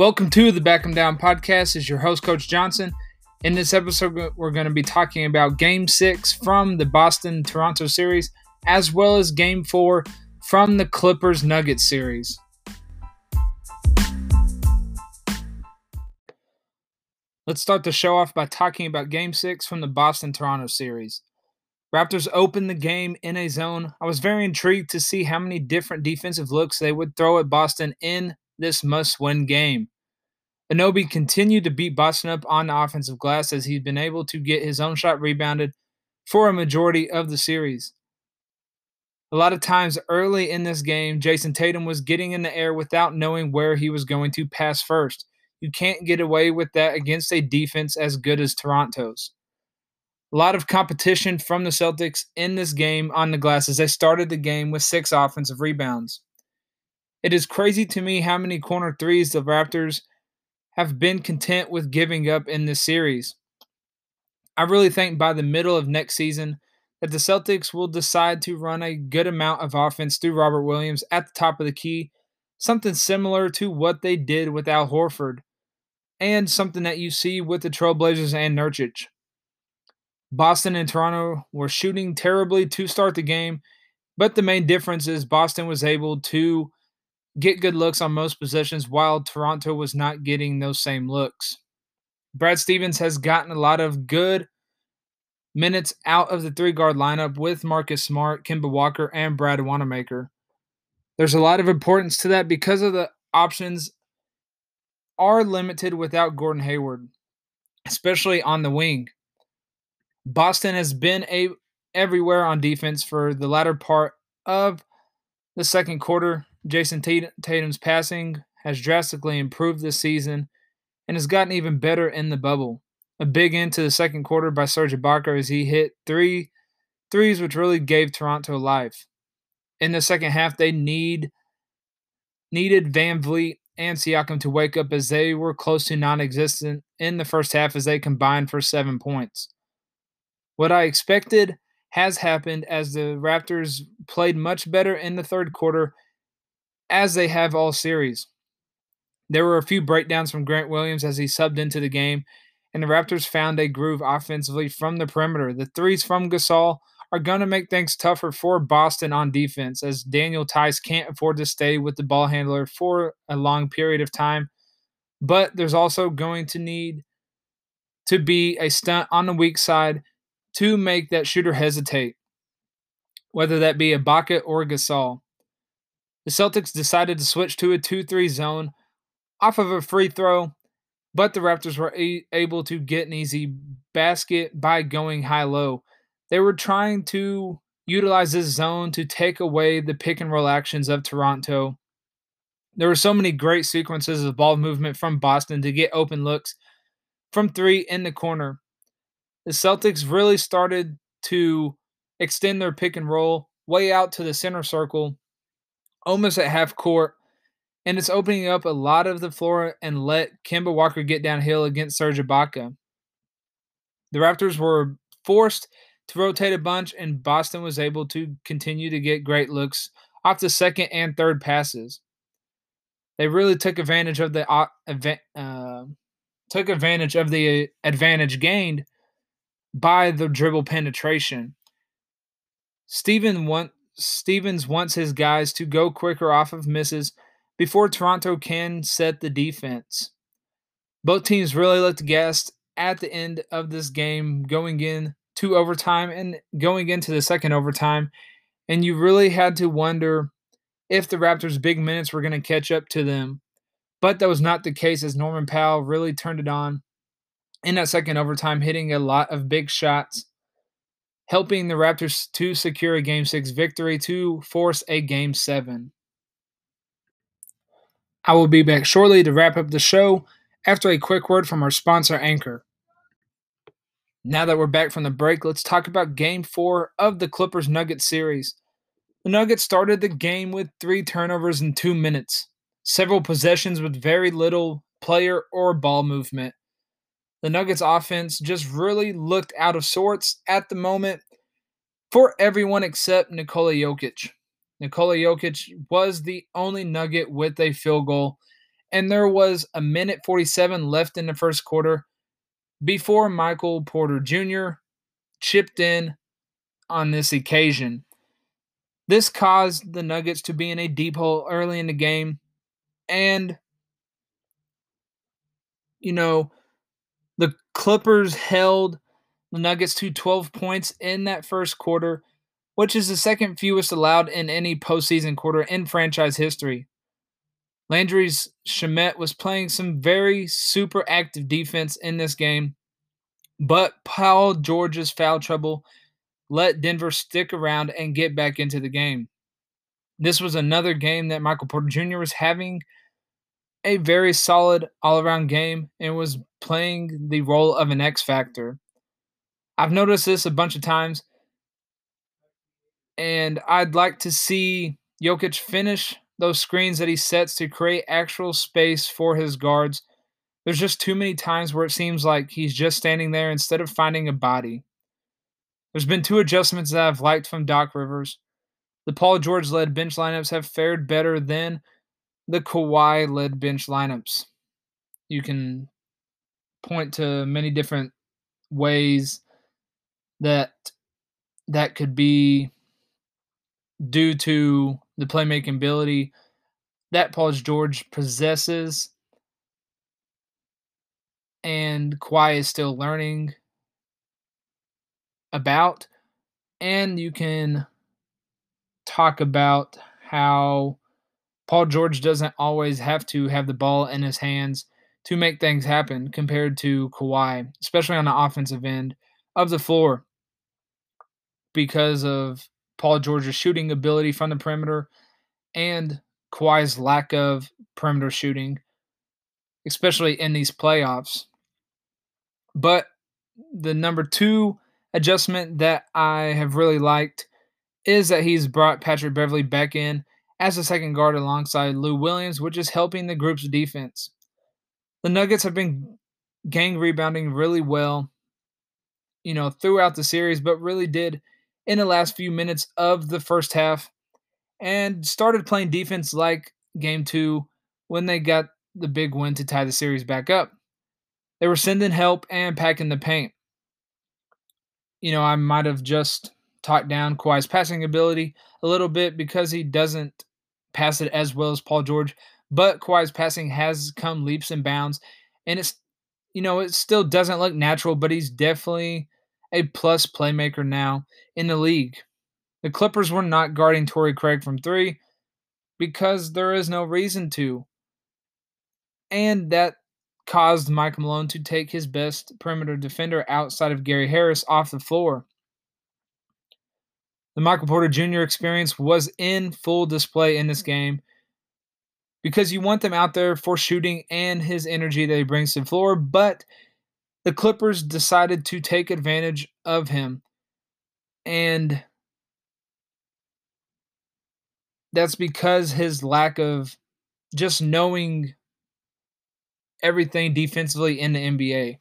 Welcome to the Back 'em Down podcast. Is your host Coach Johnson. In this episode, we're going to be talking about Game Six from the Boston Toronto series, as well as Game Four from the Clippers Nuggets series. Let's start the show off by talking about Game Six from the Boston Toronto series. Raptors opened the game in a zone. I was very intrigued to see how many different defensive looks they would throw at Boston in this must win game. Anunoby continued to beat Boston up on the offensive glass as he's been able to get his own shot rebounded for a majority of the series. A lot of times early in this game, Jayson Tatum was getting in the air without knowing where he was going to pass first. You can't get away with that against a defense as good as Toronto's. A lot of competition from the Celtics in this game on the glass as they started the game with six offensive rebounds. It is crazy to me how many corner threes the Raptors have been content with giving up in this series. I really think by the middle of next season that the Celtics will decide to run a good amount of offense through Robert Williams at the top of the key, something similar to what they did with Al Horford, and something that you see with the Trailblazers and Nurkic. Boston and Toronto were shooting terribly to start the game, but the main difference is Boston was able to get good looks on most possessions while Toronto was not getting those same looks. Brad Stevens has gotten a lot of good minutes out of the three guard lineup with Marcus Smart, Kemba Walker, and Brad Wanamaker. There's a lot of importance to that because of the options are limited without Gordon Hayward, especially on the wing. Boston has been a everywhere on defense for the latter part of the second quarter. Jayson Tatum's passing has drastically improved this season and has gotten even better in the bubble. A big end to the second quarter by Serge Ibaka as he hit three threes, which really gave Toronto life. In the second half, they need needed VanVleet and Siakam to wake up as they were close to non-existent in the first half as they combined for seven points. What I expected has happened as the Raptors played much better in the third quarter as they have all series. There were a few breakdowns from Grant Williams as he subbed into the game, and the Raptors found a groove offensively from the perimeter. The threes from Gasol are going to make things tougher for Boston on defense as Daniel Theis can't afford to stay with the ball handler for a long period of time. But there's also going to need to be a stunt on the weak side to make that shooter hesitate, whether that be Ibaka or Gasol. The Celtics decided to switch to a 2 3 zone off of a free throw, but the Raptors were a- able to get an easy basket by going high low. They were trying to utilize this zone to take away the pick and roll actions of Toronto. There were so many great sequences of ball movement from Boston to get open looks from three in the corner. The Celtics really started to extend their pick and roll way out to the center circle almost at half court, and it's opening up a lot of the floor and let Kemba Walker get downhill against Serge Ibaka. The Raptors were forced to rotate a bunch, and Boston was able to continue to get great looks off the second and third passes. They really took advantage of the uh, uh took advantage of the advantage gained by the dribble penetration. Steven want, Stevens wants his guys to go quicker off of misses before Toronto can set the defense. Both teams really looked gassed at the end of this game, going in to overtime and going into the second overtime. And you really had to wonder if the Raptors' big minutes were going to catch up to them. But that was not the case as Norman Powell really turned it on in that second overtime, hitting a lot of big shots helping the Raptors to secure a Game 6 victory to force a Game 7. I will be back shortly to wrap up the show after a quick word from our sponsor, Anchor. Now that we're back from the break, let's talk about Game 4 of the Clippers Nuggets series. The Nuggets started the game with three turnovers in two minutes, several possessions with very little player or ball movement. The Nuggets offense just really looked out of sorts at the moment for everyone except Nikola Jokic. Nikola Jokic was the only Nugget with a field goal, And there was a minute 47 left in the first quarter before Michael Porter Jr. chipped in on this occasion. This caused the Nuggets to be in a deep hole early in the game. And, you know, Clippers held the Nuggets to 12 points in that first quarter, which is the second fewest allowed in any postseason quarter in franchise history. Landry's Shamet was playing some very super active defense in this game, but Paul George's foul trouble let Denver stick around and get back into the game. This was another game that Michael Porter Jr. was having a very solid all around game and was playing the role of an X Factor. I've noticed this a bunch of times, and I'd like to see Jokic finish those screens that he sets to create actual space for his guards. There's just too many times where it seems like he's just standing there instead of finding a body. There's been two adjustments that I've liked from Doc Rivers. The Paul George led bench lineups have fared better than the Kawhi led bench lineups. You can point to many different ways that that could be due to the playmaking ability that Paul George possesses. And Kawhi is still learning about. And you can talk about how Paul George doesn't always have to have the ball in his hands to make things happen compared to Kawhi, especially on the offensive end of the floor because of Paul George's shooting ability from the perimeter and Kawhi's lack of perimeter shooting, especially in these playoffs. But the number two adjustment that I have really liked is that he's brought Patrick Beverley back in as a second guard alongside Lou Williams, which is helping the group's defense. The Nuggets have been gang rebounding really well, you know, throughout the series, but really did in the last few minutes of the first half and started playing defense like game two when they got the big win to tie the series back up. They were sending help and packing the paint. You know, I might have just talked down Kawhi's passing ability a little bit because he doesn't pass it as well as Paul George, but Kawhi's passing has come leaps and bounds, and it's you know it still doesn't look natural, but he's definitely a plus playmaker now in the league. The Clippers were not guarding Torrey Craig from three because there is no reason to. And that caused Mike Malone to take his best perimeter defender outside of Gary Harris off the floor. The Michael Porter Jr. experience was in full display in this game because you want them out there for shooting and his energy that he brings to the floor, but the Clippers decided to take advantage of him. And that's because his lack of just knowing everything defensively in the NBA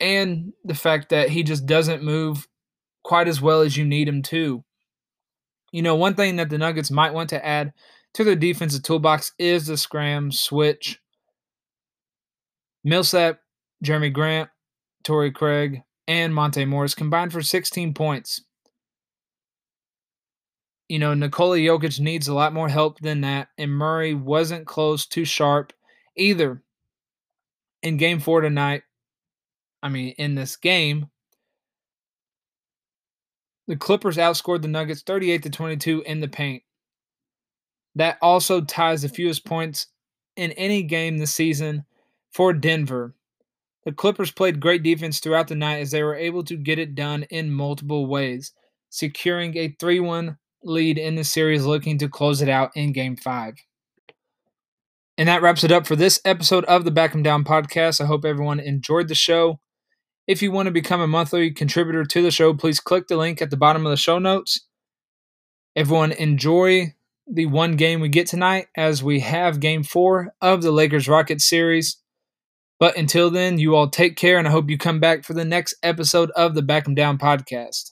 and the fact that he just doesn't move quite as well as you need him to. You know, one thing that the Nuggets might want to add to their defensive toolbox is the scram switch. Millsap, Jerami Grant, Torrey Craig, and Monte Morris combined for 16 points. You know, Nikola Jokic needs a lot more help than that, and Murray wasn't close to sharp either. In game four tonight, I mean, in this game, the Clippers outscored the Nuggets 38 to 22 in the paint. That also ties the fewest points in any game this season for Denver. The Clippers played great defense throughout the night as they were able to get it done in multiple ways, securing a 3 1 lead in the series, looking to close it out in game five. And that wraps it up for this episode of the Back 'em Down podcast. I hope everyone enjoyed the show. If you want to become a monthly contributor to the show, please click the link at the bottom of the show notes. Everyone enjoy the one game we get tonight as we have game four of the Lakers Rockets series. But until then, you all take care, and I hope you come back for the next episode of the Back 'em Down podcast.